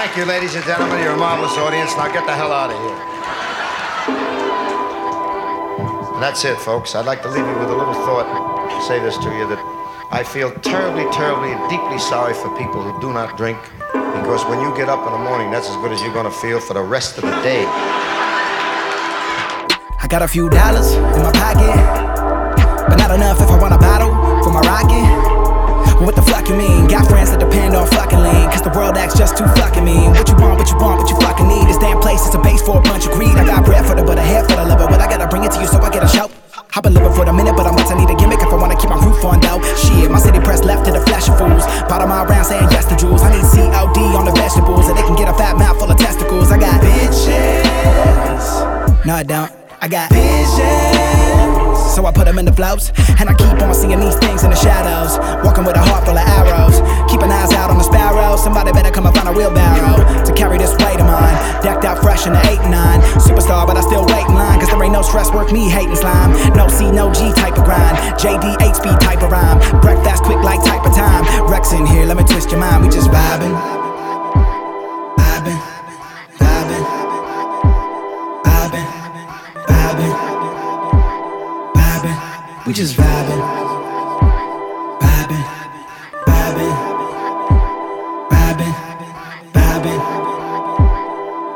Thank you, ladies and gentlemen. You're a marvelous audience. Now get the hell out of here. And that's it, folks. I'd like to leave you with a little thought. Say this to you that I feel terribly, terribly, deeply sorry for people who do not drink because when you get up in the morning, that's as good as you're going to feel for the rest of the day. I got a few dollars in my pocket, but not enough if I want a bottle for my rocket. What the fuck you mean? Got friends that depend on fucking cause the world acts just too fucking mean. What you want, what you want, what you fucking need. This damn place is a base for a bunch of greed. I got bread for the but a head for the lover, but I gotta bring it to you so I get a shout. I've been living for the minute, but I'm about need a gimmick if I wanna keep my roof on though. Shit, my city press left to the flash of fools. Bottom my round saying yes to jewels. I need COD on the vegetables, and they can get a fat mouth full of testicles. I got bitches. No, I don't. I got visions. So I put them in the flows, and I keep on seeing these things in the shadows. Walking with a heart full of stress work me hating slime. No C, no G type of grind. JD, HB type of rhyme. Breakfast quick like type of time. Rex in here, let me twist your mind. We just vibing. Vibing. Vibing. Vibing. Vibing. Vibing. We just vibing. Vibing. Vibing. Vibing. Vibing.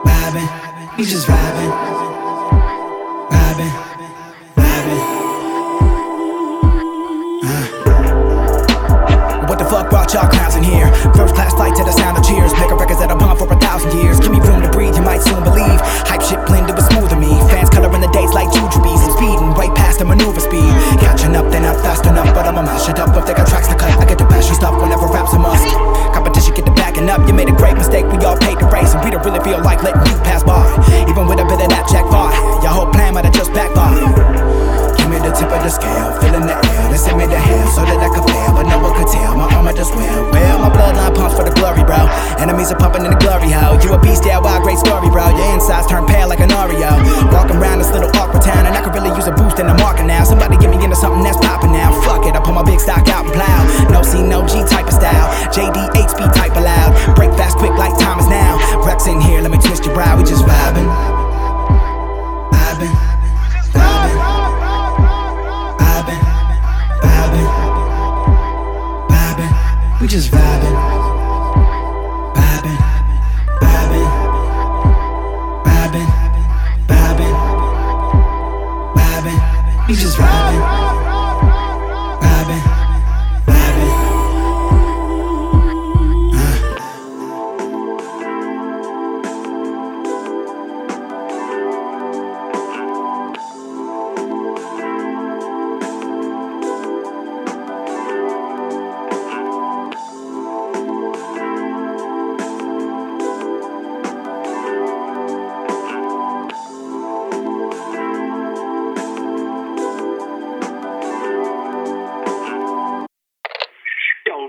Vibing. We just. Vibing. Fuck y'all in here? First class flight to the sound of cheers. Make a records that I bump for a thousand years. Give me room to breathe, you might soon believe. Hype shit blended with smoother me. Fans coloring the days like jujubes and speeding way past the maneuver speed. Catching up, they're not fast enough, but I'ma mash it up if they got tracks to cut. I get the passion stuff whenever rap's a must. Competition get the backing up. You made a great mistake, we all paid the race, and we don't really feel like letting Enemies are pumping in the glory hole. You a beast, yeah, wild, great story, bro. Your insides turn pale like an Oreo. Walking around this little awkward town, and I could really use a boost in the market now. Somebody get me into something that's popping now. Fuck it, I pull my big stock out and plow. No C, no G type of style. JD, HB type of loud. Break fast, quick like Thomas now. Rex in here, let me twist your brow. We just vibing. We just vibing.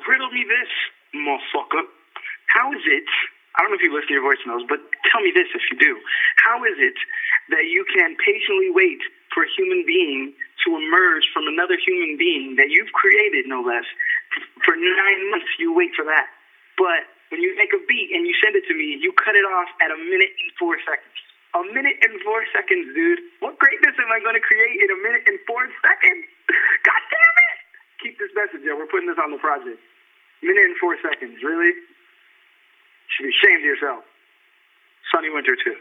Riddle me this, motherfucker. How is it? I don't know if you listen to your voicemails, but tell me this if you do. How is it that you can patiently wait for a human being to emerge from another human being that you've created, no less? For nine months, you wait for that. But when you make a beat and you send it to me, you cut it off at a minute and four seconds. A minute and four seconds, dude. What greatness am I going to create in a minute and four seconds? Keep this message, yo. We're putting this on the project. Minute and four seconds, really? You Should be ashamed of yourself. Sunny Winter, too.